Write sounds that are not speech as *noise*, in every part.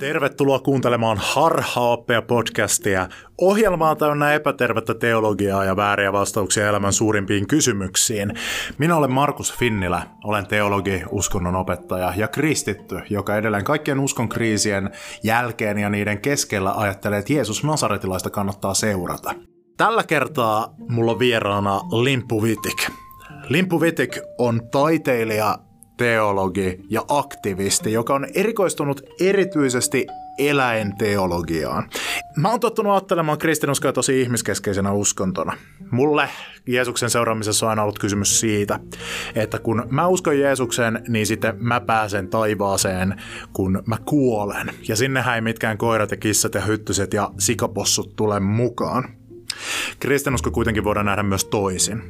Tervetuloa kuuntelemaan Harhaoppia podcastia. Ohjelmaa täynnä epätervettä teologiaa ja vääriä vastauksia elämän suurimpiin kysymyksiin. Minä olen Markus Finnilä, olen teologi, uskonnon opettaja ja kristitty, joka edelleen kaikkien uskon kriisien jälkeen ja niiden keskellä ajattelee, että Jeesus Nasaretilaista kannattaa seurata. Tällä kertaa mulla on vieraana Limpu Vitik. Limpu Vitik on taiteilija, teologi ja aktivisti, joka on erikoistunut erityisesti eläinteologiaan. Mä oon tottunut ajattelemaan kristinuskoa tosi ihmiskeskeisenä uskontona. Mulle Jeesuksen seuraamisessa on aina ollut kysymys siitä, että kun mä uskon Jeesukseen, niin sitten mä pääsen taivaaseen, kun mä kuolen. Ja sinnehän ei mitkään koirat ja kissat ja hyttyset ja sikapossut tule mukaan. Kristinusko kuitenkin voidaan nähdä myös toisin.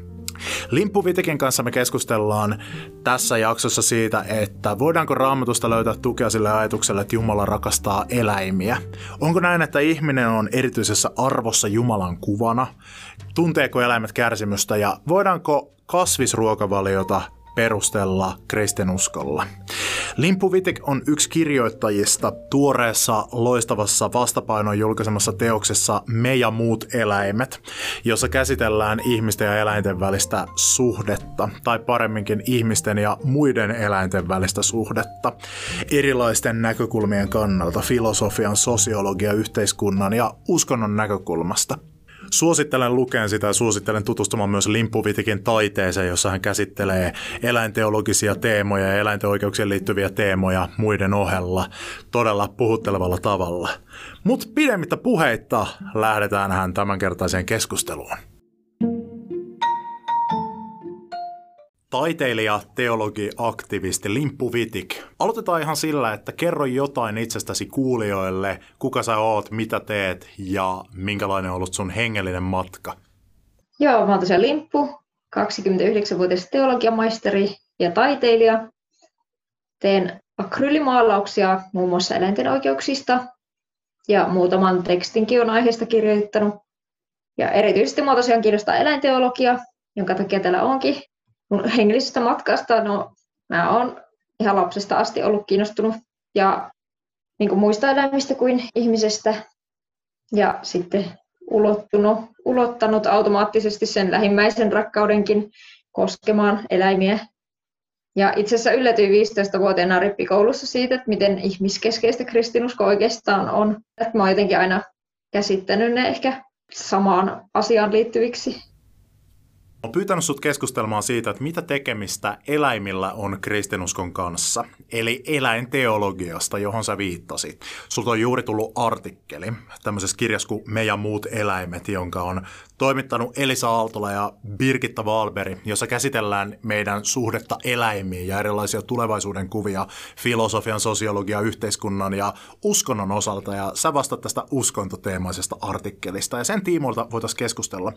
Limpu Vitikin kanssa me keskustellaan tässä jaksossa siitä, että voidaanko raamatusta löytää tukea sille ajatukselle, että Jumala rakastaa eläimiä. Onko näin, että ihminen on erityisessä arvossa Jumalan kuvana? Tunteeko eläimet kärsimystä ja voidaanko kasvisruokavaliota perustella kristinuskolla. Limpu Vitik on yksi kirjoittajista tuoreessa loistavassa vastapainon julkaisemassa teoksessa Me ja muut eläimet, jossa käsitellään ihmisten ja eläinten välistä suhdetta, tai paremminkin ihmisten ja muiden eläinten välistä suhdetta, erilaisten näkökulmien kannalta, filosofian, sosiologia, yhteiskunnan ja uskonnon näkökulmasta – Suosittelen lukeen sitä ja suosittelen tutustumaan myös Limpuvitikin taiteeseen, jossa hän käsittelee eläinteologisia teemoja ja eläinten oikeuksien liittyviä teemoja muiden ohella todella puhuttelevalla tavalla. Mutta pidemmittä puheitta lähdetään hän tämänkertaiseen keskusteluun. Taiteilija, teologi, aktivisti Limppu Vitik. Aloitetaan ihan sillä, että kerro jotain itsestäsi kuulijoille, kuka sä oot, mitä teet ja minkälainen on ollut sun hengellinen matka. Joo, mä oon tosiaan Limppu, 29-vuotias teologiamaisteri ja taiteilija. Teen akryylimaalauksia muun muassa eläinten oikeuksista ja muutaman tekstinkin on aiheesta kirjoittanut. Ja erityisesti mua tosiaan kiinnostaa eläinteologia, jonka takia täällä onkin mun hengellisestä matkasta, no mä oon ihan lapsesta asti ollut kiinnostunut ja niin kuin muista eläimistä kuin ihmisestä ja sitten ulottunut, ulottanut automaattisesti sen lähimmäisen rakkaudenkin koskemaan eläimiä. Ja itse asiassa yllätyin 15-vuotiaana rippikoulussa siitä, että miten ihmiskeskeistä kristinusko oikeastaan on. Että mä oon jotenkin aina käsittänyt ne ehkä samaan asiaan liittyviksi olen pyytänyt sinut keskustelemaan siitä, että mitä tekemistä eläimillä on kristinuskon kanssa, eli eläinteologiasta, johon sä viittasit. Sulta on juuri tullut artikkeli tämmöisessä kirjassa kuin Me ja muut eläimet, jonka on toimittanut Elisa Aaltola ja Birgitta Valberi, jossa käsitellään meidän suhdetta eläimiin ja erilaisia tulevaisuuden kuvia filosofian, sosiologian, yhteiskunnan ja uskonnon osalta. Ja sä vastaat tästä uskontoteemaisesta artikkelista ja sen tiimoilta voitaisiin keskustella.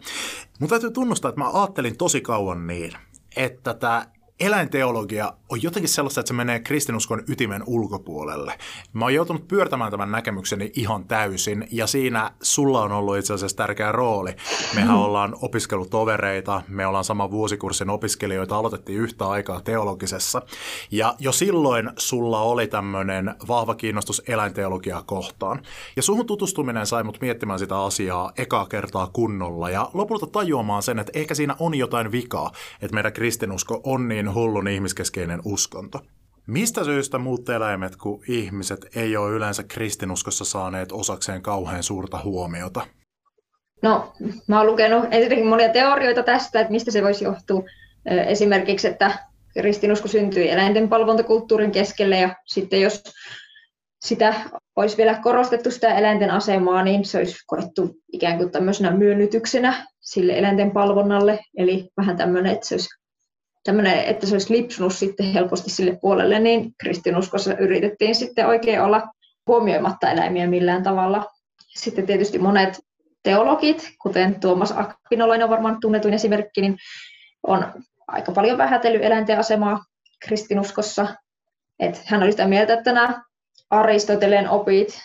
Mutta täytyy tunnustaa, että mä ajattelin tosi kauan niin, että tämä eläinteologia on jotenkin sellaista, että se menee kristinuskon ytimen ulkopuolelle. Mä oon joutunut pyörtämään tämän näkemykseni ihan täysin, ja siinä sulla on ollut itse asiassa tärkeä rooli. Mehän ollaan opiskelutovereita, me ollaan sama vuosikurssin opiskelijoita, aloitettiin yhtä aikaa teologisessa, ja jo silloin sulla oli tämmöinen vahva kiinnostus eläinteologiaa kohtaan. Ja suhun tutustuminen sai mut miettimään sitä asiaa ekaa kertaa kunnolla, ja lopulta tajuamaan sen, että ehkä siinä on jotain vikaa, että meidän kristinusko on niin hullun ihmiskeskeinen uskonto. Mistä syystä muut eläimet kuin ihmiset ei ole yleensä kristinuskossa saaneet osakseen kauhean suurta huomiota? No, mä oon lukenut ensinnäkin monia teorioita tästä, että mistä se voisi johtua. Esimerkiksi, että kristinusko syntyi eläinten palvontakulttuurin keskelle ja sitten jos sitä olisi vielä korostettu sitä eläinten asemaa, niin se olisi koettu ikään kuin tämmöisenä myönnytyksenä sille eläinten palvonnalle. Eli vähän tämmöinen, että se olisi tämmöinen, että se olisi lipsunut sitten helposti sille puolelle, niin kristinuskossa yritettiin sitten oikein olla huomioimatta eläimiä millään tavalla. Sitten tietysti monet teologit, kuten Tuomas Akvinolainen on varmaan tunnetuin esimerkki, niin on aika paljon vähätellyt eläinten asemaa kristinuskossa. Et hän oli sitä mieltä, että nämä Aristoteleen opit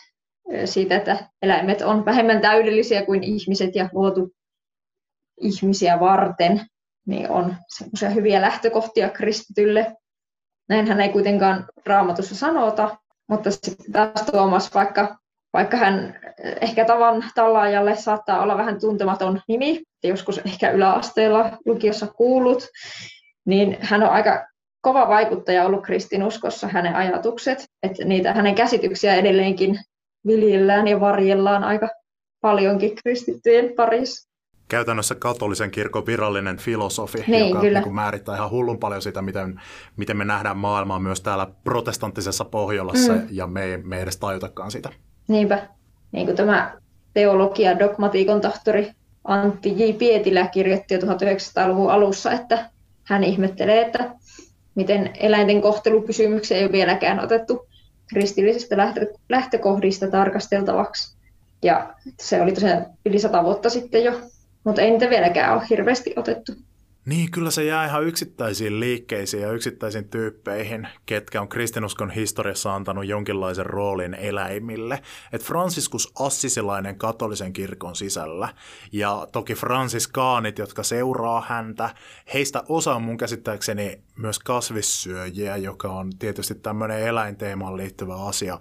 siitä, että eläimet on vähemmän täydellisiä kuin ihmiset ja luotu ihmisiä varten, niin on semmoisia hyviä lähtökohtia kristitylle. Näinhän ei kuitenkaan raamatussa sanota. Mutta sitten taas Tuomas, vaikka, vaikka hän ehkä tavan tallaajalle saattaa olla vähän tuntematon nimi, joskus ehkä yläasteella lukiossa kuullut, niin hän on aika kova vaikuttaja ollut kristinuskossa hänen ajatukset, että niitä hänen käsityksiä edelleenkin viljellään ja varjellaan aika paljonkin kristittyjen parissa. Käytännössä katolisen kirkon virallinen filosofi, niin, joka kyllä. Niin määrittää ihan hullun paljon sitä, miten, miten me nähdään maailmaa myös täällä protestanttisessa Pohjolassa, mm. ja me ei, me ei edes tajutakaan sitä. Niinpä. Niin kuin tämä teologia dogmatiikon tahtori Antti J. Pietilä kirjoitti jo 1900-luvun alussa, että hän ihmettelee, että miten eläinten kohtelukysymyksiä ei ole vieläkään otettu kristillisistä lähtökohdista tarkasteltavaksi. Ja se oli tosiaan yli sata vuotta sitten jo, mutta ei niitä vieläkään ole hirveästi otettu. Niin, kyllä se jää ihan yksittäisiin liikkeisiin ja yksittäisiin tyyppeihin, ketkä on kristinuskon historiassa antanut jonkinlaisen roolin eläimille. Et Franciscus Assisilainen katolisen kirkon sisällä ja toki fransiskaanit, jotka seuraa häntä, heistä osa on mun käsittääkseni myös kasvissyöjiä, joka on tietysti tämmöinen eläinteemaan liittyvä asia.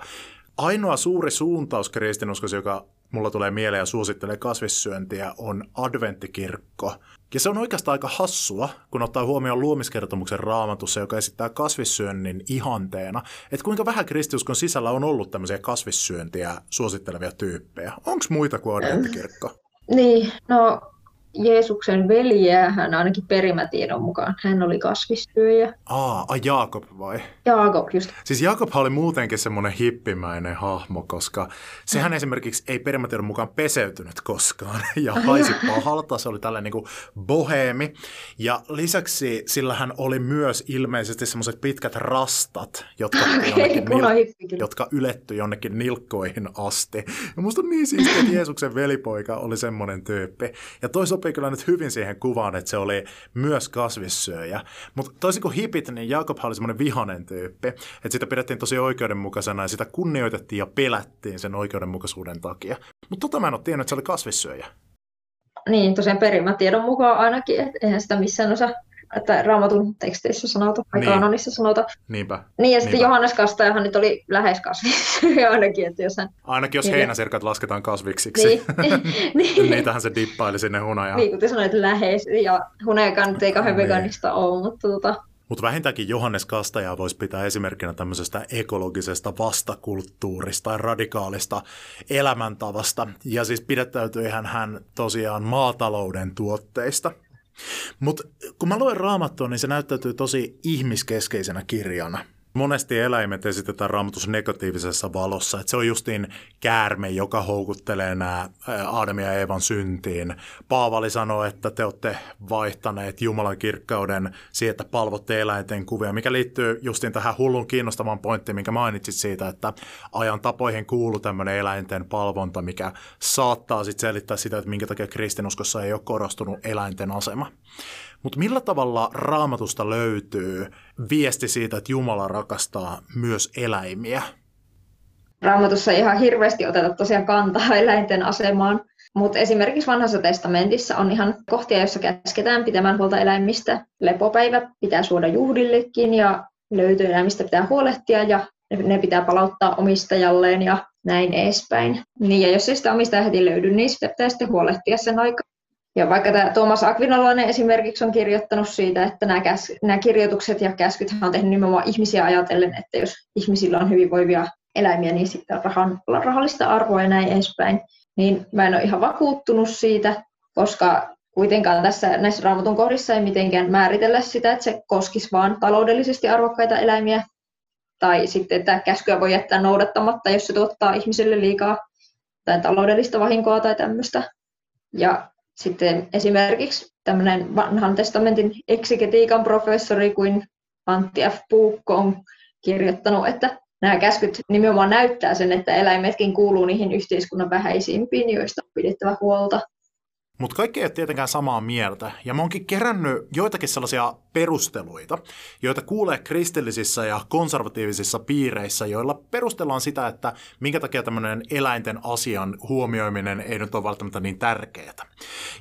Ainoa suuri suuntaus kristinuskossa, joka mulla tulee mieleen ja suosittelee kasvissyöntiä, on adventtikirkko. Ja se on oikeastaan aika hassua, kun ottaa huomioon luomiskertomuksen raamatussa, joka esittää kasvissyönnin ihanteena, että kuinka vähän kristiuskon sisällä on ollut tämmöisiä kasvissyöntiä suosittelevia tyyppejä. Onko muita kuin adventtikirkko? Niin, no Jeesuksen veljeä, hän ainakin perimätiedon mukaan, hän oli kasvisyöjä. Aa, a Jaakob vai? Jaakob, just. Siis Jaakob oli muutenkin semmoinen hippimäinen hahmo, koska sehän esimerkiksi ei perimätiedon mukaan peseytynyt koskaan *laughs* ja haisi pahalta. Se oli tällainen niin boheemi. Ja lisäksi sillä hän oli myös ilmeisesti semmoiset pitkät rastat, jotka, nil- jotka yletty jonnekin nilkkoihin asti. Ja musta on niin siistiä, että Jeesuksen velipoika oli semmoinen tyyppi. Ja toi sopii kyllä nyt hyvin siihen kuvaan, että se oli myös kasvissyöjä. Mutta toisin kuin hipit, niin Jakob oli semmoinen vihanen tyyppi. Että sitä pidettiin tosi oikeudenmukaisena ja sitä kunnioitettiin ja pelättiin sen oikeudenmukaisuuden takia. Mutta tota mä en ole tiennyt, että se oli kasvissyöjä. Niin, tosiaan perimätiedon mukaan ainakin, että eihän sitä missään osa että raamatun teksteissä sanota, tai niin. kanonissa sanota. Niinpä. Niin, ja sitten Niinpä. Johannes Kastajahan nyt oli lähes kasvi *laughs* ainakin. Että jos hän... Ainakin jos niin, heinäsirkat lasketaan kasviksiksi. Niin. *laughs* *laughs* niin. Niitähän se dippaili sinne hunajaan. Niin, kun te sanoit lähes, ja hunajakaan nyt ei kauhean niin. veganista ole, mutta tota... Mutta vähintäänkin Johannes Kastajaa voisi pitää esimerkkinä tämmöisestä ekologisesta vastakulttuurista ja radikaalista elämäntavasta. Ja siis pidettäytyihän hän tosiaan maatalouden tuotteista – mutta kun mä luen raamattua, niin se näyttäytyy tosi ihmiskeskeisenä kirjana – Monesti eläimet esitetään raamatus negatiivisessa valossa, että se on justiin käärme, joka houkuttelee nämä Aadam ja Eevan syntiin. Paavali sanoo, että te olette vaihtaneet Jumalan kirkkauden siihen, että palvotte eläinten kuvia, mikä liittyy justiin tähän hullun kiinnostavaan pointtiin, minkä mainitsit siitä, että ajan tapoihin kuuluu tämmöinen eläinten palvonta, mikä saattaa sitten selittää sitä, että minkä takia kristinuskossa ei ole korostunut eläinten asema. Mutta millä tavalla raamatusta löytyy viesti siitä, että Jumala rakastaa myös eläimiä? Raamatussa ei ihan hirveästi oteta tosiaan kantaa *laughs* eläinten asemaan, mutta esimerkiksi vanhassa testamentissa on ihan kohtia, joissa käsketään pitämään huolta eläimistä. Lepopäivät pitää suoda juhdillekin ja löytöeläimistä pitää huolehtia ja ne pitää palauttaa omistajalleen ja näin edespäin. Niin, ja jos ei sitä omistaja heti löydy, niin sitä pitää sitten huolehtia sen aikaa. Ja vaikka tämä Tuomas Akvinolainen esimerkiksi on kirjoittanut siitä, että nämä, käs, nämä kirjoitukset ja käskyt on tehnyt nimenomaan ihmisiä ajatellen, että jos ihmisillä on hyvinvoivia eläimiä, niin sitten rahan, rahallista arvoa ja näin edespäin. Niin mä en ole ihan vakuuttunut siitä, koska kuitenkaan tässä näissä raamatun kohdissa ei mitenkään määritellä sitä, että se koskisi vain taloudellisesti arvokkaita eläimiä, tai sitten, että käskyä voi jättää noudattamatta, jos se tuottaa ihmiselle liikaa tai taloudellista vahinkoa tai tämmöistä. Ja sitten esimerkiksi tämmöinen vanhan testamentin eksegetiikan professori kuin Antti F. Puukko on kirjoittanut, että nämä käskyt nimenomaan näyttää sen, että eläimetkin kuuluu niihin yhteiskunnan vähäisimpiin, joista on pidettävä huolta. Mutta kaikki ei ole tietenkään samaa mieltä. Ja mä oonkin kerännyt joitakin sellaisia perusteluita, joita kuulee kristillisissä ja konservatiivisissa piireissä, joilla perustellaan sitä, että minkä takia tämmöinen eläinten asian huomioiminen ei nyt ole välttämättä niin tärkeää.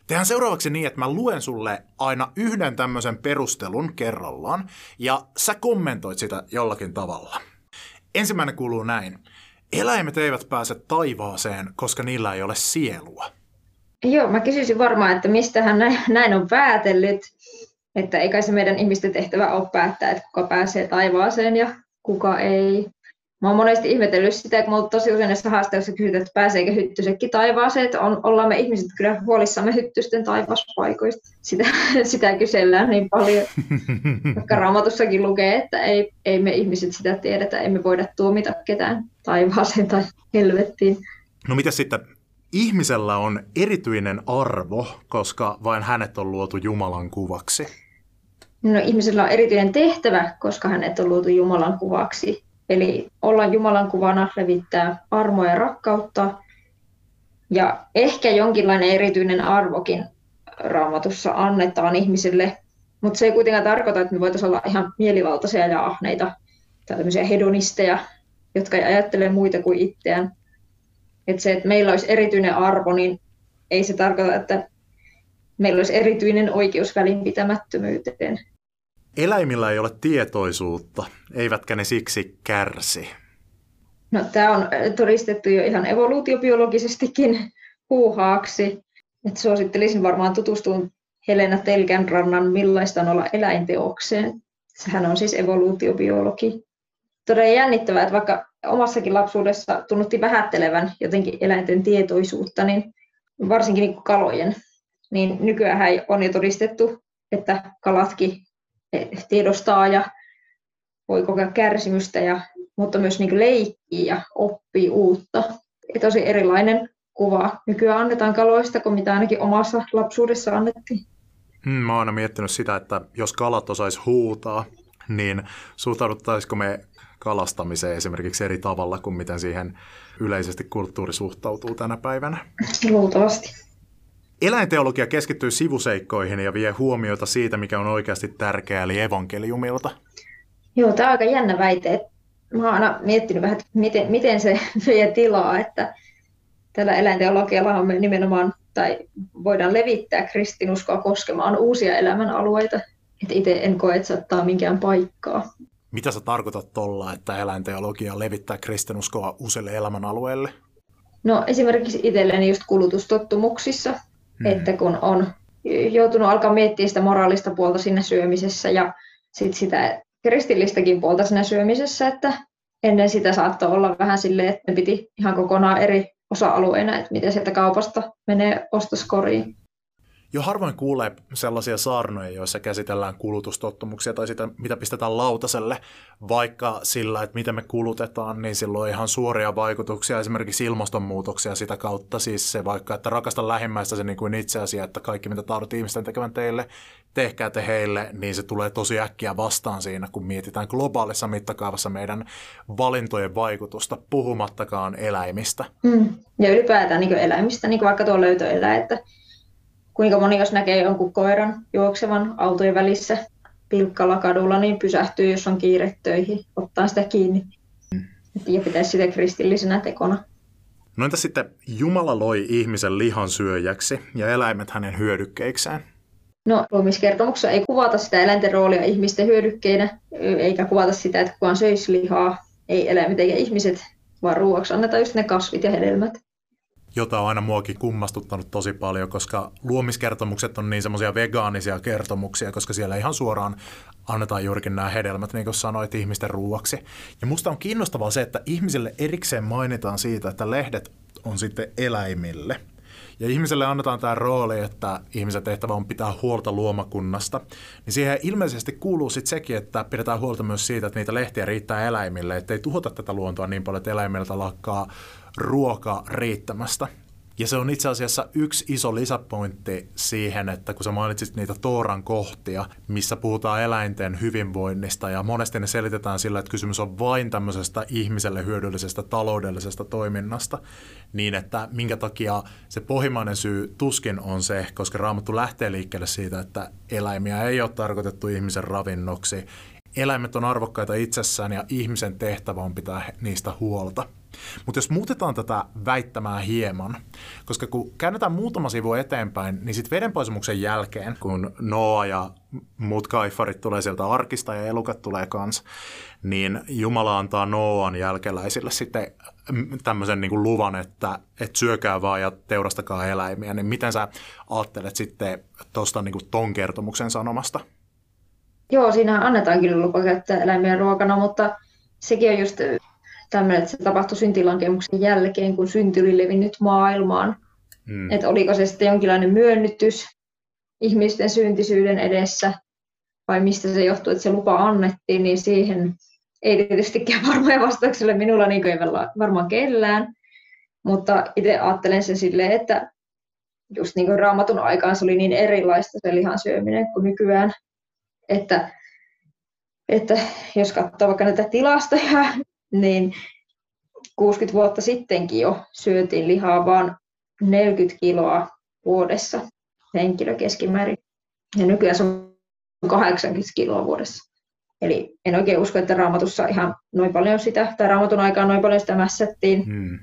Tehän seuraavaksi niin, että mä luen sulle aina yhden tämmöisen perustelun kerrallaan, ja sä kommentoit sitä jollakin tavalla. Ensimmäinen kuuluu näin. Eläimet eivät pääse taivaaseen, koska niillä ei ole sielua. Joo, mä kysyisin varmaan, että mistä hän näin on päätellyt. Että ei kai se meidän ihmisten tehtävä ole päättää, että kuka pääsee taivaaseen ja kuka ei. Mä oon monesti ihmetellyt sitä, kun mulla tosi usein näissä haasteissa kysytään, että pääseekö hyttysekin taivaaseen, että on, ollaan me ihmiset kyllä huolissamme hyttysten taivaspaikoista. Sitä, *laughs* sitä kysellään niin paljon. *laughs* Vaikka raamatussakin lukee, että ei, ei me ihmiset sitä tiedetä, emme voida tuomita ketään taivaaseen tai helvettiin. No mitä sitten ihmisellä on erityinen arvo, koska vain hänet on luotu Jumalan kuvaksi? No, ihmisellä on erityinen tehtävä, koska hänet on luotu Jumalan kuvaksi. Eli olla Jumalan kuvana, levittää armoa ja rakkautta. Ja ehkä jonkinlainen erityinen arvokin raamatussa annetaan ihmisille, mutta se ei kuitenkaan tarkoita, että me voitaisiin olla ihan mielivaltaisia ja ahneita tai tämmöisiä hedonisteja, jotka ei ajattele muita kuin itseään. Että se, että meillä olisi erityinen arvo, niin ei se tarkoita, että meillä olisi erityinen oikeus välinpitämättömyyteen. Eläimillä ei ole tietoisuutta, eivätkä ne siksi kärsi. No, tämä on todistettu jo ihan evoluutiobiologisestikin huuhaaksi. Et suosittelisin varmaan tutustumaan Helena Telkänrannan Millaista on olla eläinteokseen. Sehän on siis evoluutiobiologi. Todella jännittävää, että vaikka omassakin lapsuudessa tunnutti vähättelevän jotenkin eläinten tietoisuutta, niin varsinkin niin kalojen, niin nykyään on jo todistettu, että kalatkin tiedostaa ja voi kokea kärsimystä, ja, mutta myös niin leikkii ja oppii uutta. Ja tosi erilainen kuva nykyään annetaan kaloista kuin mitä ainakin omassa lapsuudessa annettiin. Hmm, mä oon aina miettinyt sitä, että jos kalat osais huutaa, niin suhtauduttaisiko me kalastamiseen esimerkiksi eri tavalla kuin miten siihen yleisesti kulttuuri suhtautuu tänä päivänä? Luultavasti. Eläinteologia keskittyy sivuseikkoihin ja vie huomiota siitä, mikä on oikeasti tärkeää, eli evankeliumilta. Joo, tämä on aika jännä väite. Mä oon aina miettinyt vähän, että miten, miten se *laughs* vie tilaa, että tällä eläinteologialla on nimenomaan, tai voidaan levittää kristinuskoa koskemaan uusia elämän alueita. Että itse en koe, että se ottaa minkään paikkaa. Mitä sä tarkoitat tuolla, että eläinteologia levittää kristinuskoa uusille elämänalueille? No esimerkiksi itselleni just kulutustottumuksissa, Hmm. Että kun on joutunut alkaa miettiä sitä moraalista puolta siinä syömisessä ja sit sitä kristillistäkin puolta siinä syömisessä, että ennen sitä saattoi olla vähän silleen, että ne piti ihan kokonaan eri osa-alueina, että miten sieltä kaupasta menee ostoskoriin. Jo harvoin kuulee sellaisia saarnoja, joissa käsitellään kulutustottumuksia tai sitä, mitä pistetään lautaselle, vaikka sillä, että miten me kulutetaan, niin sillä on ihan suoria vaikutuksia, esimerkiksi ilmastonmuutoksia sitä kautta. Siis se vaikka, että rakasta lähimmäistä se niin kuin itse asia, että kaikki mitä tahdot ihmisten tekevän teille, tehkää te heille, niin se tulee tosi äkkiä vastaan siinä, kun mietitään globaalissa mittakaavassa meidän valintojen vaikutusta, puhumattakaan eläimistä. Mm. Ja ylipäätään niin eläimistä, niin vaikka tuo löytöeläin, että kuinka moni jos näkee jonkun koiran juoksevan autojen välissä pilkkalla kadulla, niin pysähtyy, jos on kiire töihin, ottaa sitä kiinni. Ja pitäisi sitä kristillisenä tekona. No entä sitten Jumala loi ihmisen lihan syöjäksi ja eläimet hänen hyödykkeikseen? No luomiskertomuksessa ei kuvata sitä eläinten roolia ihmisten hyödykkeinä, eikä kuvata sitä, että kukaan söisi lihaa, ei eläimet eikä ihmiset, vaan ruoaksi annetaan just ne kasvit ja hedelmät jota on aina muakin kummastuttanut tosi paljon, koska luomiskertomukset on niin semmoisia vegaanisia kertomuksia, koska siellä ihan suoraan annetaan juurikin nämä hedelmät, niin kuin sanoit, ihmisten ruuaksi. Ja musta on kiinnostavaa se, että ihmisille erikseen mainitaan siitä, että lehdet on sitten eläimille. Ja ihmiselle annetaan tämä rooli, että ihmisen tehtävä on pitää huolta luomakunnasta. Niin siihen ilmeisesti kuuluu sitten sekin, että pidetään huolta myös siitä, että niitä lehtiä riittää eläimille, ettei tuhota tätä luontoa niin paljon, että eläimiltä lakkaa ruoka riittämästä. Ja se on itse asiassa yksi iso lisäpointti siihen, että kun sä mainitsit niitä Tooran kohtia, missä puhutaan eläinten hyvinvoinnista ja monesti ne selitetään sillä, että kysymys on vain tämmöisestä ihmiselle hyödyllisestä taloudellisesta toiminnasta, niin että minkä takia se pohjimainen syy tuskin on se, koska Raamattu lähtee liikkeelle siitä, että eläimiä ei ole tarkoitettu ihmisen ravinnoksi. Eläimet on arvokkaita itsessään ja ihmisen tehtävä on pitää niistä huolta. Mutta jos muutetaan tätä väittämää hieman, koska kun käännetään muutama sivu eteenpäin, niin sitten vedenpaisumuksen jälkeen, kun Noa ja muut kaifarit tulee sieltä arkista ja elukat tulee kans, niin Jumala antaa Noan jälkeläisille sitten tämmöisen niin luvan, että, että syökää vaan ja teurastakaa eläimiä, niin miten sä ajattelet sitten tuosta niin ton kertomuksen sanomasta? Joo, siinä annetaan kyllä lupa käyttää eläimiä ruokana, mutta sekin on just tämmöinen, että se tapahtui syntilankemuksen jälkeen, kun synti oli levinnyt maailmaan. Hmm. Että oliko se sitten jonkinlainen myönnytys ihmisten syntisyyden edessä, vai mistä se johtuu, että se lupa annettiin, niin siihen ei tietystikään *laughs* varmoja vastauksille minulla, niin kuin ei varmaan kellään. Mutta itse ajattelen sen silleen, että just niin kuin raamatun aikaan se oli niin erilaista se lihan syöminen kuin nykyään, että, että jos katsoo vaikka näitä tilastoja, niin 60 vuotta sittenkin jo syötiin lihaa vain 40 kiloa vuodessa henkilö keskimäärin. Ja nykyään se on 80 kiloa vuodessa. Eli en oikein usko, että raamatussa ihan noin paljon sitä, tai raamatun aikaan noin paljon sitä mässättiin. Hmm.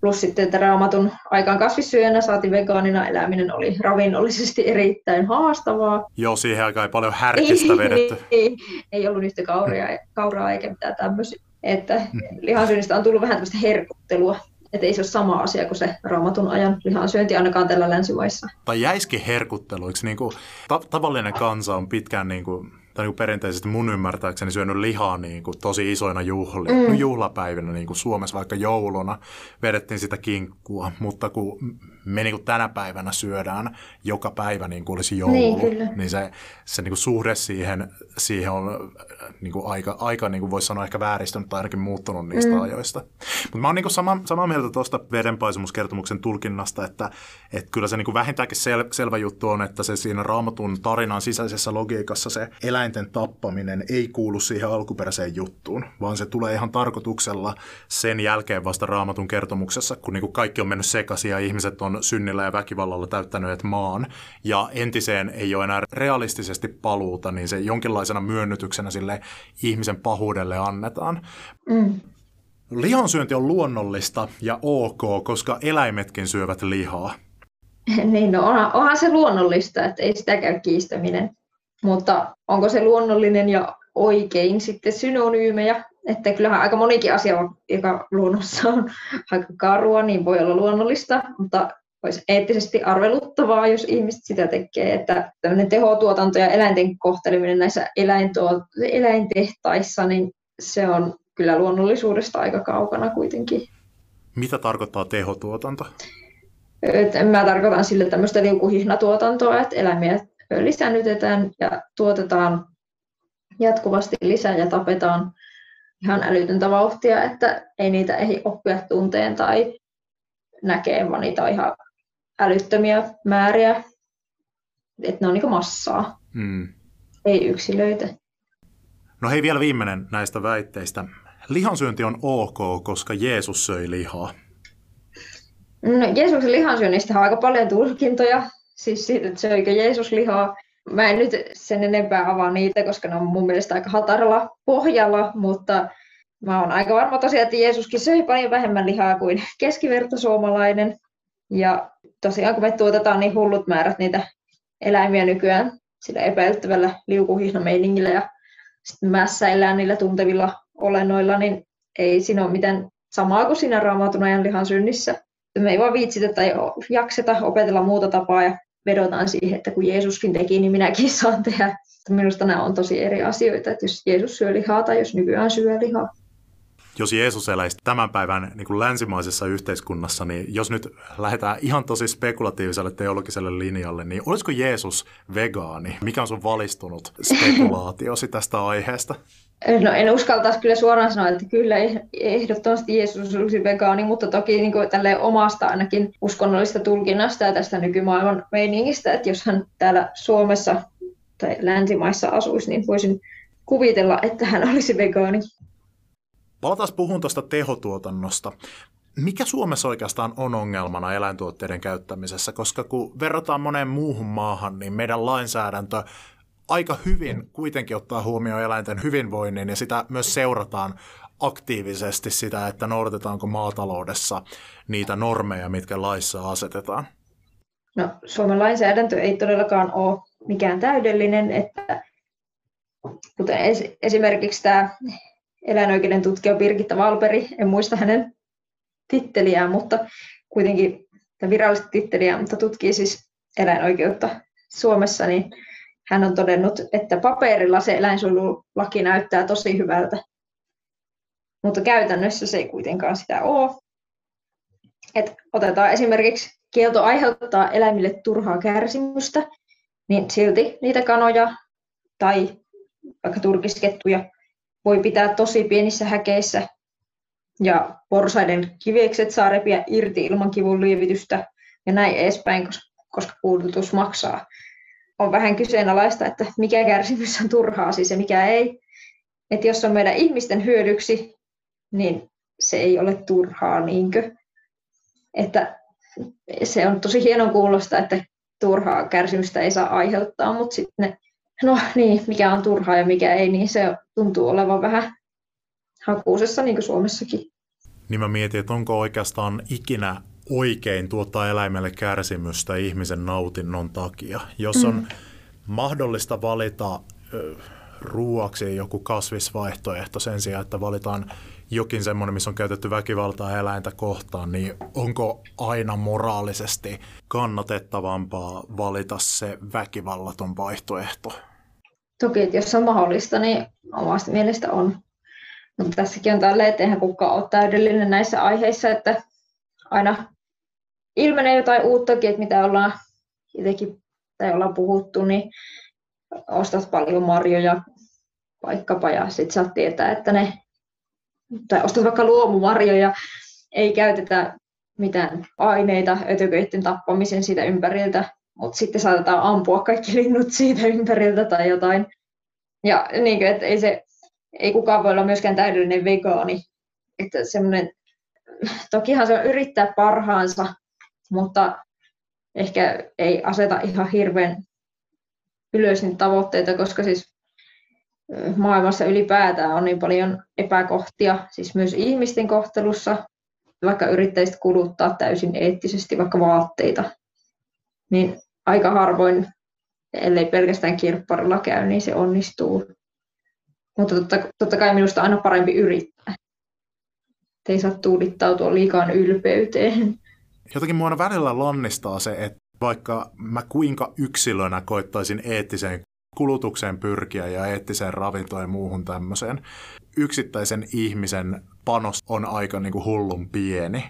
Plus sitten, että raamatun aikaan kasvissyöjänä saati vegaanina eläminen oli ravinnollisesti erittäin haastavaa. Joo, siihen aikaan ei paljon härkistä vedetty. ei, ei, ei ollut yhtä kauria, kauraa eikä mitään tämmöisiä. Että hmm. lihansyönnistä on tullut vähän tämmöistä herkuttelua. Että ei se ole sama asia kuin se raamatun ajan lihansyönti ainakaan tällä länsimaissa. Tai jäisikin herkuttelu, eikö niin kuin, ta- tavallinen kansa on pitkään niin kuin tai niin perinteisesti mun ymmärtääkseni syönyt lihaa niin kuin tosi isoina juhli, mm. no juhlapäivinä, niin kuin Suomessa vaikka jouluna, vedettiin sitä kinkkua, mutta kun me niin kuin tänä päivänä syödään joka päivä niin kuin olisi joulu, niin, niin se, se niin kuin suhde siihen, siihen on niin kuin aika, aika niin kuin voisi sanoa ehkä vääristynyt tai ainakin muuttunut niistä mm. ajoista. Mutta mä oon niin kuin sama, samaa mieltä tuosta vedenpaisumuskertomuksen tulkinnasta, että, että kyllä se niin kuin vähintäänkin sel, selvä juttu on, että se siinä raamatun tarinan sisäisessä logiikassa se eläinten tappaminen ei kuulu siihen alkuperäiseen juttuun, vaan se tulee ihan tarkoituksella sen jälkeen vasta raamatun kertomuksessa, kun niin kuin kaikki on mennyt sekaisin ja ihmiset on synnillä ja väkivallalla täyttäneet maan ja entiseen ei ole enää realistisesti paluuta, niin se jonkinlaisena myönnytyksenä sille ihmisen pahuudelle annetaan. Mm. Lihansyönti on luonnollista ja ok, koska eläimetkin syövät lihaa. *laughs* Niin, no onhan, onhan se luonnollista, että ei sitä käy kiistäminen. Mutta onko se luonnollinen ja oikein sitten synonyymejä? Että kyllähän aika monikin asia, joka luonnossa on aika karua, niin voi olla luonnollista, mutta olisi eettisesti arveluttavaa, jos ihmiset sitä tekee, että tämmöinen tehotuotanto ja eläinten kohteleminen näissä eläintuo- eläintehtaissa, niin se on kyllä luonnollisuudesta aika kaukana kuitenkin. Mitä tarkoittaa tehotuotanto? Mä tarkoitan sille tämmöistä liukuhihnatuotantoa, että eläimiä lisännytetään ja tuotetaan jatkuvasti lisää ja tapetaan ihan älytöntä vauhtia, että ei niitä ehdi oppia tunteen tai näkee, vaan niitä on ihan älyttömiä määriä, että ne on niin massaa, mm. ei yksilöitä. No hei, vielä viimeinen näistä väitteistä. Lihansyönti on ok, koska Jeesus söi lihaa. No, Jeesuksen lihansyönnistä on aika paljon tulkintoja, siis siitä, että söikö Jeesus lihaa. Mä en nyt sen enempää avaa niitä, koska ne on mun mielestä aika hataralla pohjalla, mutta mä oon aika varma tosiaan, että Jeesuskin söi paljon vähemmän lihaa kuin keskivertosuomalainen. Ja tosiaan kun me tuotetaan niin hullut määrät niitä eläimiä nykyään sillä epäilyttävällä liukuhihnameiningillä ja sitten mässäillään niillä tuntevilla olennoilla, niin ei siinä ole mitään samaa kuin siinä raamatun ajan lihan synnissä. Me ei vaan viitsitä tai jakseta opetella muuta tapaa ja vedotaan siihen, että kun Jeesuskin teki, niin minäkin saan tehdä. Minusta nämä on tosi eri asioita, että jos Jeesus syö lihaa tai jos nykyään syö lihaa jos Jeesus eläisi tämän päivän niin kuin länsimaisessa yhteiskunnassa, niin jos nyt lähdetään ihan tosi spekulatiiviselle teologiselle linjalle, niin olisiko Jeesus vegaani? Mikä on sun valistunut *laughs* spekulaatiosi tästä aiheesta? No en uskaltaisi kyllä suoraan sanoa, että kyllä ehdottomasti Jeesus olisi vegaani, mutta toki niin kuin omasta ainakin uskonnollista tulkinnasta ja tästä nykymaailman meiningistä, että jos hän täällä Suomessa tai länsimaissa asuisi, niin voisin kuvitella, että hän olisi vegaani. Palataan puhun tuosta tehotuotannosta. Mikä Suomessa oikeastaan on ongelmana eläintuotteiden käyttämisessä? Koska kun verrataan moneen muuhun maahan, niin meidän lainsäädäntö aika hyvin kuitenkin ottaa huomioon eläinten hyvinvoinnin ja sitä myös seurataan aktiivisesti sitä, että noudatetaanko maataloudessa niitä normeja, mitkä laissa asetetaan? No, Suomen lainsäädäntö ei todellakaan ole mikään täydellinen, että kuten esimerkiksi tämä eläinoikeuden tutkija Birgitta Valperi, en muista hänen titteliään, mutta kuitenkin virallista titteliä, mutta tutkii siis eläinoikeutta Suomessa, niin hän on todennut, että paperilla se eläinsuojelulaki näyttää tosi hyvältä, mutta käytännössä se ei kuitenkaan sitä ole. Et otetaan esimerkiksi kielto aiheuttaa eläimille turhaa kärsimystä, niin silti niitä kanoja tai vaikka turkiskettuja voi pitää tosi pienissä häkeissä ja porsaiden kivekset saa repiä irti ilman kivun lievitystä ja näin edespäin, koska puudutus maksaa. On vähän kyseenalaista, että mikä kärsimys on turhaa siis ja mikä ei. Että jos on meidän ihmisten hyödyksi, niin se ei ole turhaa, niinkö? Että se on tosi hieno kuulosta, että turhaa kärsimystä ei saa aiheuttaa, mutta sitten no niin, mikä on turhaa ja mikä ei, niin se tuntuu olevan vähän hakuusessa niin kuin Suomessakin. Niin mä mietin, että onko oikeastaan ikinä oikein tuottaa eläimelle kärsimystä ihmisen nautinnon takia. Jos on mm. mahdollista valita ruuaksi joku kasvisvaihtoehto sen sijaan, että valitaan jokin semmoinen, missä on käytetty väkivaltaa eläintä kohtaan, niin onko aina moraalisesti kannatettavampaa valita se väkivallaton vaihtoehto? Toki, että jos on mahdollista, niin omasta mielestä on. Mutta tässäkin on tälleen, että eihän kukaan ole täydellinen näissä aiheissa, että aina ilmenee jotain uuttakin, että mitä ollaan itsekin tai ollaan puhuttu, niin ostat paljon marjoja vaikkapa ja sitten saat tietää, että ne, tai ostat vaikka luomumarjoja, ei käytetä mitään aineita ötököiden tappamisen siitä ympäriltä, mutta sitten saatetaan ampua kaikki linnut siitä ympäriltä tai jotain. Ja niin kuin, että ei, se, ei kukaan voi olla myöskään täydellinen vegaani. Että semmoinen, tokihan se on yrittää parhaansa, mutta ehkä ei aseta ihan hirveän ylös niitä tavoitteita, koska siis maailmassa ylipäätään on niin paljon epäkohtia, siis myös ihmisten kohtelussa, vaikka yrittäisit kuluttaa täysin eettisesti vaikka vaatteita, niin aika harvoin, ellei pelkästään kirpparilla käy, niin se onnistuu. Mutta totta, totta kai minusta aina parempi yrittää. Et ei saa tuudittautua liikaan ylpeyteen. Jotenkin mua välillä lannistaa se, että vaikka mä kuinka yksilönä koittaisin eettiseen kulutukseen pyrkiä ja eettiseen ravintoon ja muuhun tämmöiseen, yksittäisen ihmisen panos on aika niin kuin hullun pieni.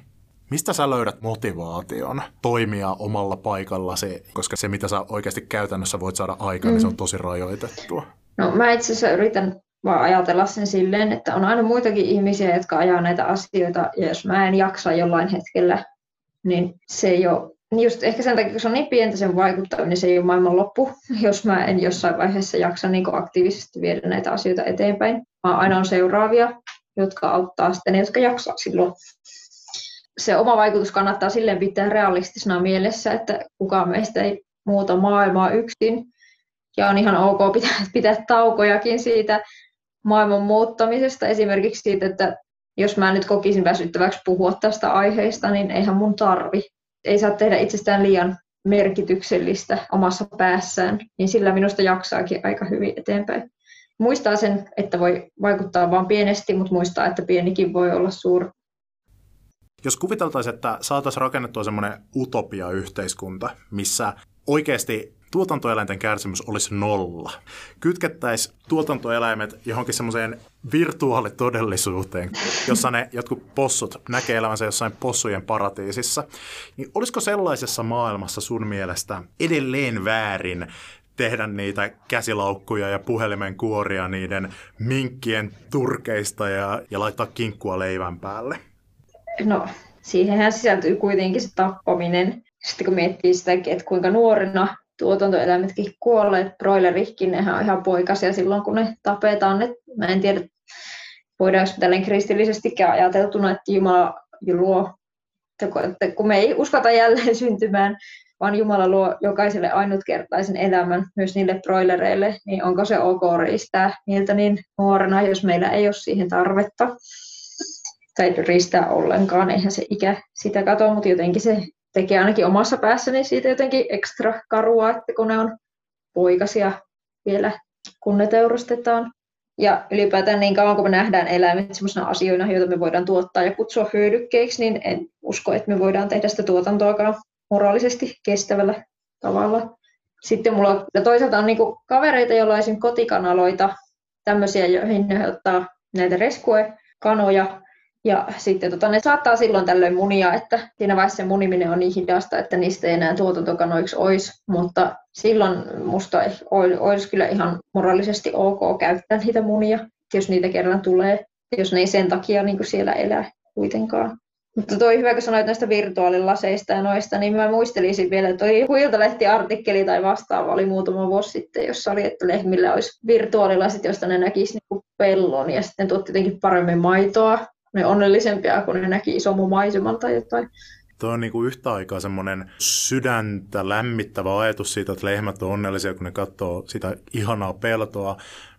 Mistä sä löydät motivaation toimia omalla paikallasi, koska se mitä sä oikeasti käytännössä voit saada aikaan, mm. niin se on mm. tosi rajoitettua? No mä itse asiassa yritän vaan ajatella sen silleen, että on aina muitakin ihmisiä, jotka ajaa näitä asioita, ja jos mä en jaksa jollain hetkellä, niin se ei ole niin just ehkä sen takia, kun se on niin pientä sen vaikuttaminen, niin se ei ole maailman loppu, *laughs* jos mä en jossain vaiheessa jaksa niin aktiivisesti viedä näitä asioita eteenpäin. Vaan aina on seuraavia, jotka auttaa sitten ne, jotka jaksaa silloin. Se oma vaikutus kannattaa silleen pitää realistisena mielessä, että kukaan meistä ei muuta maailmaa yksin. Ja on ihan ok pitää, pitää taukojakin siitä maailman muuttamisesta. Esimerkiksi siitä, että jos mä nyt kokisin väsyttäväksi puhua tästä aiheesta, niin eihän mun tarvi ei saa tehdä itsestään liian merkityksellistä omassa päässään, niin sillä minusta jaksaakin aika hyvin eteenpäin. Muistaa sen, että voi vaikuttaa vain pienesti, mutta muistaa, että pienikin voi olla suuri. Jos kuviteltaisiin, että saataisiin rakennettua semmoinen utopia-yhteiskunta, missä oikeasti tuotantoeläinten kärsimys olisi nolla. Kytkettäisiin tuotantoeläimet johonkin semmoiseen virtuaalitodellisuuteen, jossa ne jotkut possut näkee elämänsä jossain possujen paratiisissa. Niin olisiko sellaisessa maailmassa sun mielestä edelleen väärin tehdä niitä käsilaukkuja ja puhelimen kuoria niiden minkkien turkeista ja, ja laittaa kinkkua leivän päälle? No, siihenhän sisältyy kuitenkin se tappaminen. Sitten kun miettii sitä, että kuinka nuorena tuotantoeläimetkin kuolleet, broilerikin, nehän on ihan poikasia silloin, kun ne tapetaan. Et mä en tiedä, voidaanko tälleen kristillisestikään ajateltuna, että Jumala luo, että kun me ei uskota jälleen *laughs* syntymään, vaan Jumala luo jokaiselle ainutkertaisen elämän, myös niille broilereille, niin onko se ok riistää niiltä niin nuorena, jos meillä ei ole siihen tarvetta tai riistää ollenkaan, eihän se ikä sitä katoa, mutta jotenkin se tekee ainakin omassa päässäni siitä jotenkin ekstra karua, että kun ne on poikasia vielä, kun ne teurastetaan. Ja ylipäätään niin kauan, kun me nähdään eläimet sellaisena asioina, joita me voidaan tuottaa ja kutsua hyödykkeiksi, niin en usko, että me voidaan tehdä sitä tuotantoakaan moraalisesti kestävällä tavalla. Sitten mulla ja toisaalta on niin kavereita, joilla on kotikanaloita, tämmöisiä, joihin ne ottaa näitä rescue-kanoja, ja sitten tota, ne saattaa silloin tällöin munia, että siinä vaiheessa se muniminen on niin hidasta, että niistä ei enää tuotantokanoiksi olisi, mutta silloin musta olisi kyllä ihan moraalisesti ok käyttää niitä munia, jos niitä kerran tulee, jos ne ei sen takia niin kuin siellä elää kuitenkaan. Mutta toi hyvä, kun sanoit näistä virtuaalilaseista ja noista, niin mä muistelisin vielä, että toi Huiltalehti-artikkeli tai vastaava oli muutama vuosi sitten, jossa oli, että lehmillä olisi virtuaalilasit, joista ne näkisi niin pellon ja sitten tuotti jotenkin paremmin maitoa ne onnellisempia, kun ne näki isomman maiseman tai jotain. Tuo on niin kuin yhtä aikaa semmoinen sydäntä lämmittävä ajatus siitä, että lehmät on onnellisia, kun ne katsoo sitä ihanaa peltoa,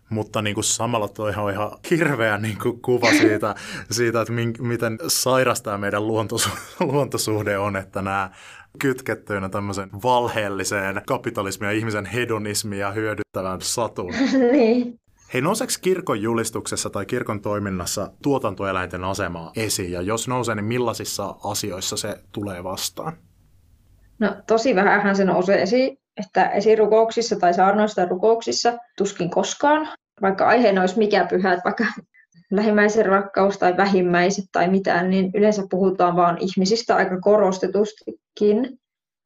mutta niin kuin samalla tuo on ihan hirveä niin kuin kuva siitä, *laughs* siitä että min, miten sairasta meidän luontosu- luontosuhde on, että nämä kytkettyinä tämmöisen valheelliseen kapitalismia, ihmisen hedonismia hyödyttävän satun. *laughs* niin. Hei, nouseeko kirkon julistuksessa tai kirkon toiminnassa tuotantoeläinten asemaa esiin? Ja jos nousee, niin millaisissa asioissa se tulee vastaan? No tosi vähän se nousee esiin, että esirukouksissa tai saarnoissa tai rukouksissa tuskin koskaan, vaikka aiheena olisi mikä pyhä, vaikka lähimmäisen rakkaus tai vähimmäiset tai mitään, niin yleensä puhutaan vain ihmisistä aika korostetustikin.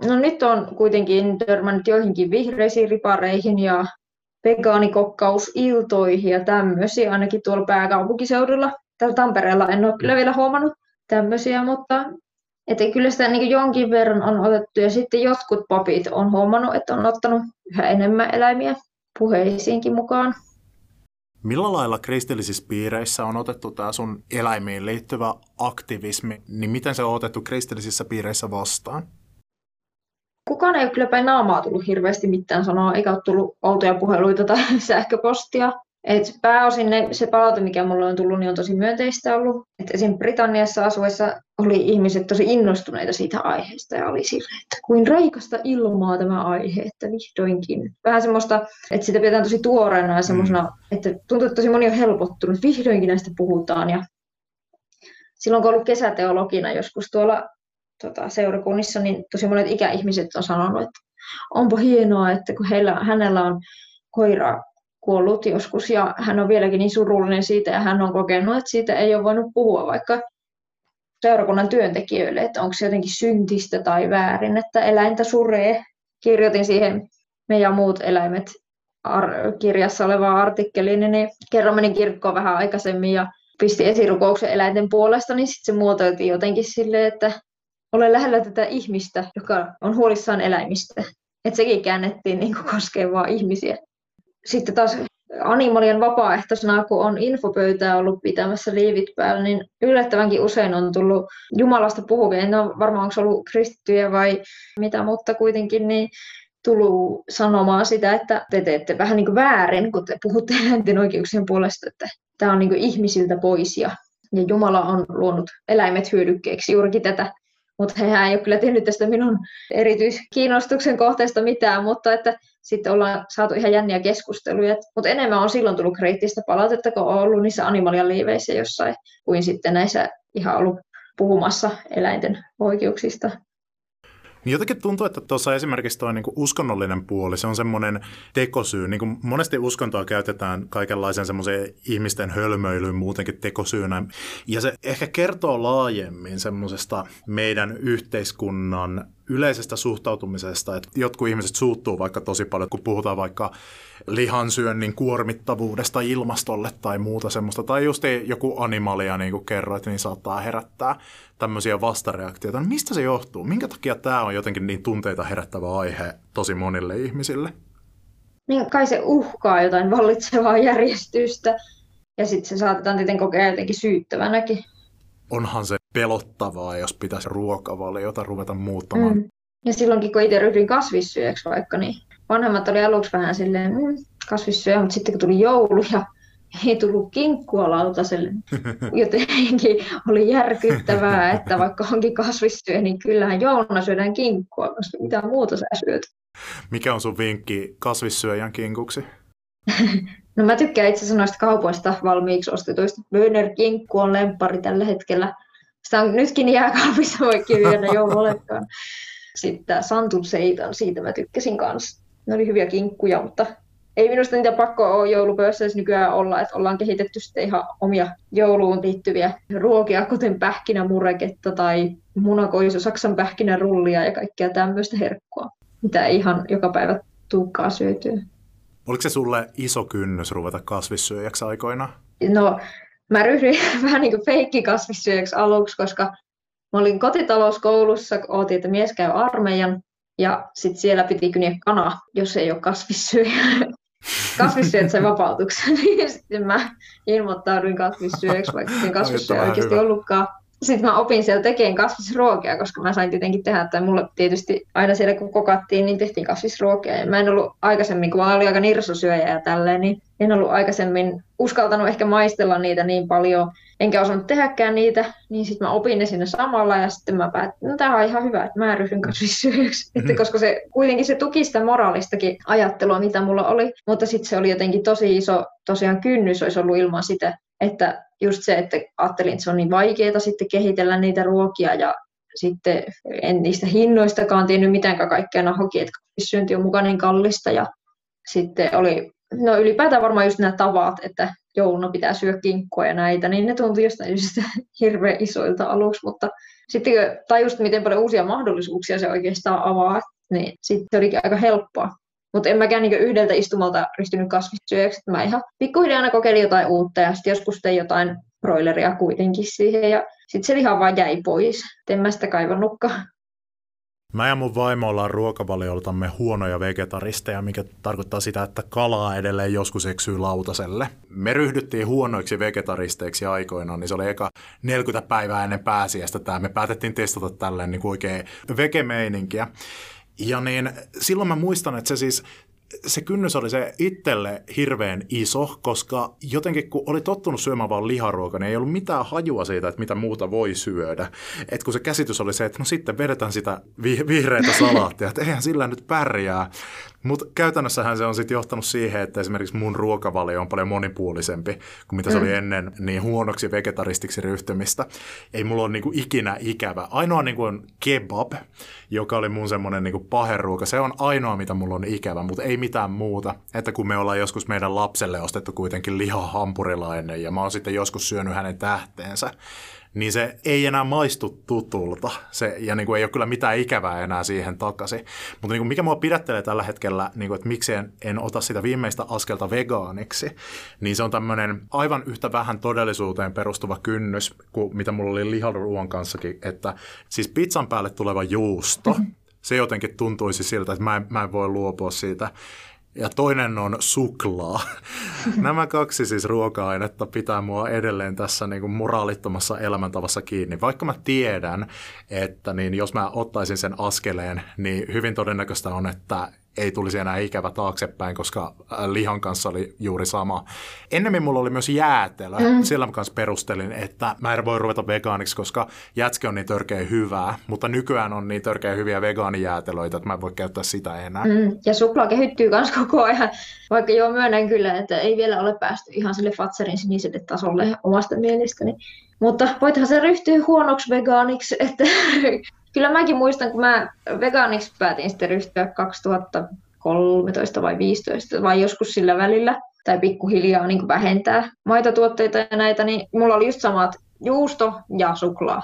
No nyt on kuitenkin törmännyt joihinkin vihreisiin ripareihin ja vegaanikokkausiltoihin ja tämmöisiä, ainakin tuolla pääkaupunkiseudulla. Täällä Tampereella en ole kyllä vielä huomannut tämmöisiä, mutta että kyllä sitä niin jonkin verran on otettu ja sitten jotkut papit on huomannut, että on ottanut yhä enemmän eläimiä puheisiinkin mukaan. Millä lailla kristillisissä piireissä on otettu tämä sun eläimiin liittyvä aktivismi, niin miten se on otettu kristillisissä piireissä vastaan? Kukaan ei ole kyllä päin naamaa tullut hirveästi mitään sanoa, eikä ole tullut outoja puheluita tai *laughs* sähköpostia. Et pääosin ne, se palaute, mikä mulle on tullut, niin on tosi myönteistä ollut. Et esim. Britanniassa asuessa oli ihmiset tosi innostuneita siitä aiheesta ja oli silleen, että kuin raikasta ilmaa tämä aihe, että vihdoinkin. Vähän semmoista, että sitä pidetään tosi tuoreena ja semmoisena, mm. että tuntuu, että tosi moni on helpottunut, vihdoinkin näistä puhutaan. Ja silloin kun ollut kesäteologina joskus tuolla tota, seurakunnissa, niin tosi monet ikäihmiset on sanonut, että onpa hienoa, että kun heillä, hänellä on koira kuollut joskus ja hän on vieläkin niin surullinen siitä ja hän on kokenut, että siitä ei ole voinut puhua vaikka seurakunnan työntekijöille, että onko se jotenkin syntistä tai väärin, että eläintä suree. Kirjoitin siihen meidän muut eläimet kirjassa olevaan artikkeliin, niin kerran menin kirkkoon vähän aikaisemmin ja pisti esirukouksen eläinten puolesta, niin sitten se muotoiltiin jotenkin silleen, että ole lähellä tätä ihmistä, joka on huolissaan eläimistä. Että sekin käännettiin niin kuin koskee ihmisiä. Sitten taas Animalien vapaaehtoisena, kun on infopöytää ollut pitämässä liivit päällä, niin yllättävänkin usein on tullut Jumalasta puhuvia. En ole varmaan, onko ollut kristittyjä vai mitä, mutta kuitenkin niin tullut sanomaan sitä, että te teette vähän niin kuin väärin, kun te puhutte eläinten oikeuksien puolesta, että tämä on niin kuin ihmisiltä pois ja, ja Jumala on luonut eläimet hyödykkeeksi juurikin tätä mutta hehän ei ole kyllä tehnyt tästä minun erityiskiinnostuksen kohteesta mitään, mutta että sitten ollaan saatu ihan jänniä keskusteluja. Mutta enemmän on silloin tullut kriittistä palautetta, kun on ollut niissä animalian liiveissä jossain, kuin sitten näissä ihan ollut puhumassa eläinten oikeuksista. Niin jotenkin tuntuu, että tuossa esimerkiksi tuo niin uskonnollinen puoli, se on semmoinen tekosyy. Niin kuin monesti uskontoa käytetään kaikenlaisen semmoiseen ihmisten hölmöilyyn muutenkin tekosyynä. Ja se ehkä kertoo laajemmin semmoisesta meidän yhteiskunnan yleisestä suhtautumisesta, että jotkut ihmiset suuttuu vaikka tosi paljon, kun puhutaan vaikka lihansyönnin kuormittavuudesta ilmastolle tai muuta semmoista, tai just joku animalia, niin kuin kerroit, niin saattaa herättää tämmöisiä vastareaktioita. No mistä se johtuu? Minkä takia tämä on jotenkin niin tunteita herättävä aihe tosi monille ihmisille? Niin kai se uhkaa jotain vallitsevaa järjestystä, ja sitten se saatetaan tietenkin kokea jotenkin syyttävänäkin. Onhan se pelottavaa, jos pitäisi ruokavaliota ruveta muuttamaan. Mm. Ja silloinkin, kun itse ryhdyin kasvissyöjäksi vaikka, niin vanhemmat oli aluksi vähän silleen mm, kasvissyöjä, mutta sitten kun tuli joulu ja *laughs* ei tullut kinkkua lautaselle. *laughs* Jotenkin oli järkyttävää, että vaikka onkin kasvissyöjä, niin kyllähän jouluna syödään kinkkua, koska mitä muuta sä syöt. Mikä on sun vinkki kasvissyöjän kinkuksi? *laughs* no mä tykkään itse asiassa noista kaupoista valmiiksi ostetuista. Böner kinkku on lempari tällä hetkellä. Sitä on nytkin jääkaapissa, vaikka vielä joulullekaan. Sitten Santun seitan, siitä mä tykkäsin kanssa. Ne oli hyviä kinkkuja, mutta ei minusta niitä pakko ole joulupöydässä nykyään olla, että ollaan kehitetty sitten ihan omia jouluun liittyviä ruokia, kuten pähkinämureketta tai munakoisu, saksan pähkinärullia ja kaikkea tämmöistä herkkua, mitä ei ihan joka päivä tuukkaa syötyä. Oliko se sulle iso kynnys ruveta kasvissyöjäksi aikoina? No, mä ryhdyin *laughs* vähän niin kuin feikkikasvissyöjäksi aluksi, koska mä olin kotitalouskoulussa, ootin, että mies käy armeijan, ja sitten siellä piti kyniä kana, jos ei ole kasvissyöjä. *laughs* kasvissyöjät sai vapautuksen, *laughs* niin sitten mä ilmoittauduin kasvissyöjäksi, vaikka kasvissyöjä oikeasti ollutkaan sitten mä opin siellä tekemään kasvisruokia, koska mä sain tietenkin tehdä, tai mulle tietysti aina siellä kun kokattiin, niin tehtiin kasvisruokia. Ja mä en ollut aikaisemmin, kun mä olin aika nirsosyöjä ja tälleen, niin en ollut aikaisemmin uskaltanut ehkä maistella niitä niin paljon, enkä osannut tehdäkään niitä, niin sitten mä opin ne sinne samalla ja sitten mä päätin, no tämä on ihan hyvä, että mä ryhdyn kasvissyöjäksi, mm-hmm. koska se kuitenkin se tuki sitä moraalistakin ajattelua, mitä mulla oli, mutta sitten se oli jotenkin tosi iso, tosiaan kynnys olisi ollut ilman sitä, että just se, että ajattelin, että se on niin vaikeaa sitten kehitellä niitä ruokia ja sitten en niistä hinnoistakaan tiennyt mitään kaikkea hoki, että syönti on mukaan niin kallista ja sitten oli, no ylipäätään varmaan just nämä tavat, että jouluna pitää syödä kinkkua ja näitä, niin ne tuntui jostain just *laughs* hirveän isoilta aluksi, mutta sitten tai just miten paljon uusia mahdollisuuksia se oikeastaan avaa, niin sitten se olikin aika helppoa. Mutta en mäkään niinku yhdeltä istumalta ryhtynyt kasvissyöjäksi. Mä ihan pikkuhiljaa aina kokeilin jotain uutta ja sitten joskus tein jotain broileria kuitenkin siihen. Ja sitten se liha vaan jäi pois. En mä sitä kaivannutkaan. Mä ja mun vaimo ollaan ruokavalioltamme huonoja vegetaristeja, mikä tarkoittaa sitä, että kalaa edelleen joskus eksyy lautaselle. Me ryhdyttiin huonoiksi vegetaristeiksi aikoinaan, niin se oli eka 40 päivää ennen pääsiäistä tämä. Me päätettiin testata tälleen niin oikein vekemeininkiä. Ja niin silloin mä muistan, että se siis se kynnys oli se itselle hirveän iso, koska jotenkin kun oli tottunut syömään vaan liharuokaa, niin ei ollut mitään hajua siitä, että mitä muuta voi syödä. Et kun se käsitys oli se, että no sitten vedetään sitä vi- vihreitä salaattia, että eihän sillä nyt pärjää. Mutta käytännössähän se on sitten johtanut siihen, että esimerkiksi mun ruokavalio on paljon monipuolisempi kuin mitä se mm. oli ennen niin huonoksi vegetaristiksi ryhtymistä. Ei mulla ole niinku ikinä ikävä. Ainoa niinku on kebab, joka oli mun semmoinen niinku paheruoka. Se on ainoa, mitä mulla on ikävä, mutta ei mitään muuta. Että kun me ollaan joskus meidän lapselle ostettu kuitenkin lihahampurilainen ja mä oon sitten joskus syönyt hänen tähteensä, niin se ei enää maistu tutulta. Se, ja niin kuin ei ole kyllä mitään ikävää enää siihen takaisin. Mutta niin kuin mikä mua pidättelee tällä hetkellä, niin kuin, että miksi en, en ota sitä viimeistä askelta vegaaniksi, niin se on tämmöinen aivan yhtä vähän todellisuuteen perustuva kynnys kuin mitä mulla oli liharuuan kanssakin, että siis pizzan päälle tuleva juusto, mm-hmm. se jotenkin tuntuisi siltä, että mä en, mä en voi luopua siitä ja toinen on suklaa. *laughs* Nämä kaksi siis ruoka-ainetta pitää mua edelleen tässä niin kuin moraalittomassa elämäntavassa kiinni. Vaikka mä tiedän, että niin jos mä ottaisin sen askeleen, niin hyvin todennäköistä on, että ei tulisi enää ikävä taaksepäin, koska äh, lihan kanssa oli juuri sama. Ennemmin mulla oli myös jäätelö. Mm. Sillä mä kanssa perustelin, että mä en voi ruveta vegaaniksi, koska jätske on niin törkeä hyvää, mutta nykyään on niin törkeä hyviä vegaanijäätelöitä, että mä en voi käyttää sitä enää. Mm. Ja suklaa kehittyy myös koko ajan, vaikka joo myönnän kyllä, että ei vielä ole päästy ihan sille Fatserin siniselle tasolle omasta mielestäni. Mutta voithan se ryhtyä huonoksi vegaaniksi, että kyllä mäkin muistan, kun mä vegaaniksi päätin sitten ryhtyä 2013 vai 2015 vai joskus sillä välillä, tai pikkuhiljaa niin vähentää maitotuotteita ja näitä, niin mulla oli just samat juusto ja suklaa.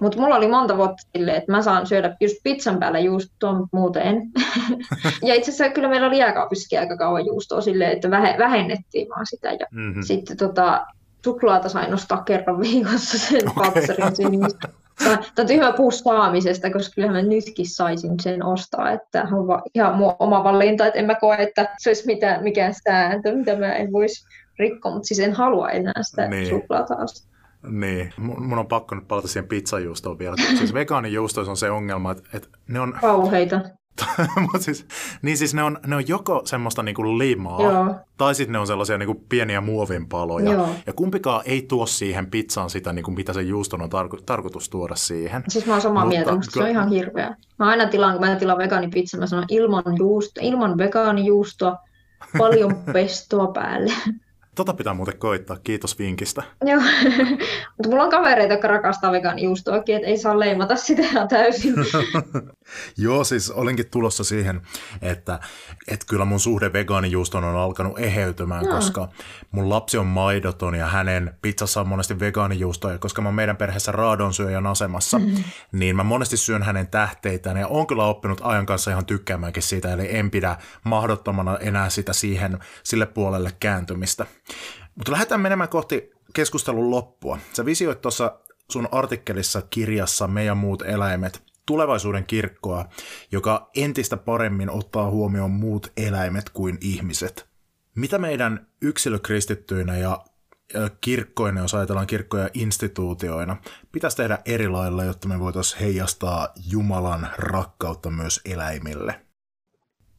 Mutta mulla oli monta vuotta silleen, että mä saan syödä just pizzan päällä juustoa, mutta muuten en. *laughs* ja itse asiassa kyllä meillä oli jääkaapissakin aika kauan juustoa silleen, että vähennettiin vaan sitä. Ja mm-hmm. sitten tota, suklaata sain nostaa kerran viikossa sen okay. patserin on tyhmä puhua saamisesta, koska kyllä mä nytkin saisin sen ostaa, että on ihan mun oma valinta, että en mä koe, että se olisi mitään, mikään sääntö, mitä mä en voisi rikkoa, mutta siis en halua enää sitä niin. suklaata ostaa. Niin, mun on pakko nyt palata siihen pizzajuustoon vielä. Siis vegaanijuustoissa on se ongelma, että, että ne on... Kauheita. *laughs* Mut siis, niin siis ne on, ne on joko semmoista niinku limaa, Joo. tai sitten ne on sellaisia niinku pieniä muovinpaloja. Joo. Ja kumpikaan ei tuo siihen pizzaan sitä, niinku, mitä se juuston on tarko- tarkoitus tuoda siihen. Siis mä oon samaa Mutta mieltä, mutta se on ihan hirveä. Mä aina tilaan, kun mä tilaan vegaanipizzan, mä sanon ilman, juusto, ilman vegaanijuustoa, paljon *laughs* pestoa päälle. Tota pitää muuten koittaa, kiitos vinkistä. Joo, mutta mulla on kavereita, jotka rakastaa vegaanijuustoakin, että ei saa leimata sitä ihan täysin. *laughs* Joo, siis olinkin tulossa siihen, että, että kyllä mun suhde vegaanijuustoon on alkanut eheytymään, Joo. koska mun lapsi on maidoton ja hänen pizzassa on monesti vegaanijuustoa, ja koska mä oon meidän perheessä raadonsyöjän asemassa, mm-hmm. niin mä monesti syön hänen tähteitään, ja oon kyllä oppinut ajan kanssa ihan tykkäämäänkin siitä, eli en pidä mahdottomana enää sitä siihen, sille puolelle kääntymistä. Mutta lähdetään menemään kohti keskustelun loppua. Sä visioit tuossa sun artikkelissa kirjassa Me ja muut eläimet tulevaisuuden kirkkoa, joka entistä paremmin ottaa huomioon muut eläimet kuin ihmiset. Mitä meidän yksilökristittyinä ja kirkkoina, jos ajatellaan kirkkoja instituutioina, pitäisi tehdä eri lailla, jotta me voitaisiin heijastaa Jumalan rakkautta myös eläimille?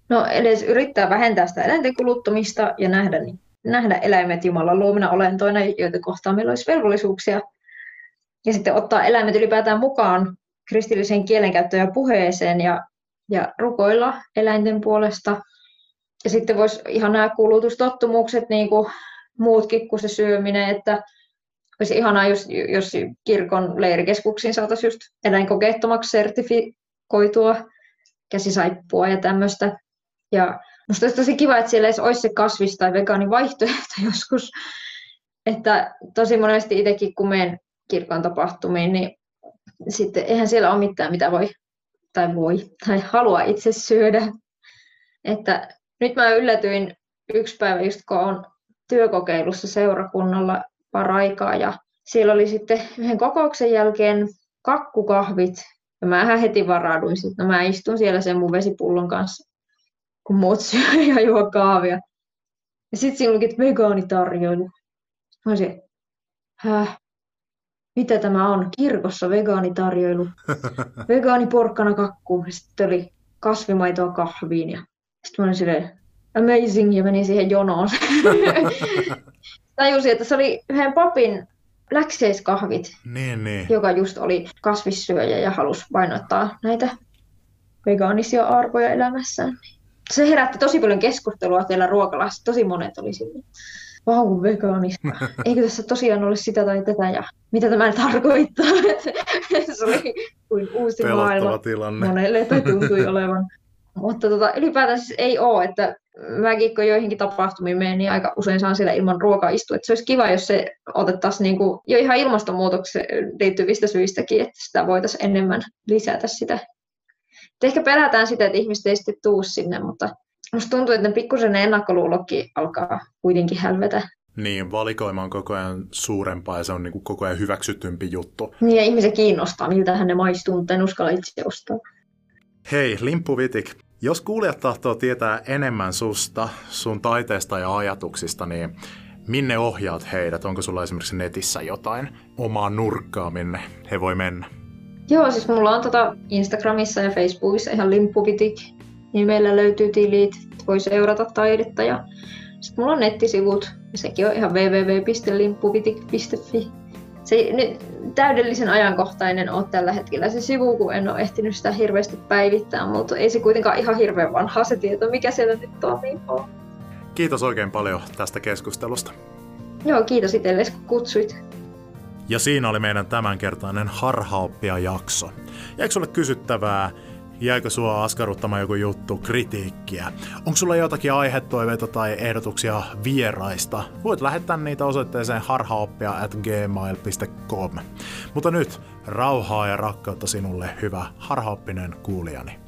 No edes yrittää vähentää sitä eläinten kuluttamista ja nähdä, nähdä eläimet Jumalan luomina olentoina, joita kohtaan meillä olisi velvollisuuksia. Ja sitten ottaa eläimet ylipäätään mukaan kristilliseen kielenkäyttöön ja puheeseen ja, ja rukoilla eläinten puolesta. Ja sitten voisi ihan nämä kulutustottumukset, niin kuin muutkin kuin se syöminen, että olisi ihanaa, jos, jos kirkon leirikeskuksiin saataisiin just eläinkokeettomaksi sertifikoitua käsisaippua ja tämmöistä. Ja musta olisi tosi kiva, että siellä edes olisi se kasvis- tai vegaanivaihtoehto *laughs* joskus. Että tosi monesti itsekin, kun menen kirkon tapahtumiin, niin sitten eihän siellä ole mitään, mitä voi tai voi tai halua itse syödä. Että nyt mä yllätyin yksi päivä, just kun on työkokeilussa seurakunnalla paraikaa ja siellä oli sitten yhden kokouksen jälkeen kakkukahvit ja mä heti varauduin sitten. No mä istun siellä sen mun vesipullon kanssa, kun muut syö *laughs* ja juo kahvia. Ja sitten siinä että vegaanitarjoilu. Mä olisin, häh? Mitä tämä on? Kirkossa vegaanitarjoilu. *laughs* Vegaaniporkkana kakku. Ja Sitten oli kasvimaitoa kahviin. Ja sitten mä olin silleen, amazing, ja menin siihen jonoon. *laughs* Tajusin, että se oli yhden papin läkseiskahvit, Niin, niin. joka just oli kasvissyöjä ja halusi painottaa näitä vegaanisia arvoja elämässään. Se herätti tosi paljon keskustelua siellä ruokalassa. Tosi monet oli silleen, vau, vegaanista. *laughs* Eikö tässä tosiaan ole sitä tai tätä ja mitä tämä tarkoittaa? *laughs* se oli kuin uusi Pelottava maailma tilanne. monelle tai tuntui olevan. Mutta tota, ylipäätään siis ei ole, että mäkin kun joihinkin tapahtumiin menen, niin aika usein saan siellä ilman ruokaa istua. Että se olisi kiva, jos se otettaisiin niin kuin jo ihan ilmastonmuutokseen liittyvistä syistäkin, että sitä voitaisiin enemmän lisätä sitä. Et ehkä pelätään sitä, että ihmiset ei sitten tuu sinne, mutta musta tuntuu, että pikkusen ne ennakkoluulokki alkaa kuitenkin hälvetä. Niin, valikoima on koko ajan suurempaa ja se on niin kuin koko ajan hyväksytympi juttu. Niin ja ihmisiä kiinnostaa, miltähän ne maistuu, mutta en uskalla itse ostaa. Hei, Limppu Vitik, jos kuulijat tahtoo tietää enemmän susta, sun taiteesta ja ajatuksista, niin minne ohjaat heidät? Onko sulla esimerkiksi netissä jotain omaa nurkkaa, minne he voi mennä? Joo, siis mulla on tota Instagramissa ja Facebookissa ihan limppuvitik. Niin meillä löytyy tilit, voi seurata taidetta ja sitten mulla on nettisivut ja sekin on ihan www.limppuvitik.fi. Se ei nyt täydellisen ajankohtainen ole tällä hetkellä se sivu, kun en ole ehtinyt sitä hirveästi päivittää, mutta ei se kuitenkaan ihan hirveän vanha se tieto, mikä siellä nyt toimii. on. Kiitos oikein paljon tästä keskustelusta. Joo, kiitos itsellesi kun kutsuit. Ja siinä oli meidän tämänkertainen harhaoppia jakso. Jäikö sulle kysyttävää? Jäikö sua askarruttamaan joku juttu, kritiikkiä? Onko sulla jotakin aihetoiveita tai ehdotuksia vieraista? Voit lähettää niitä osoitteeseen harhaoppia at gmail.com. Mutta nyt rauhaa ja rakkautta sinulle, hyvä harhaoppinen kuulijani.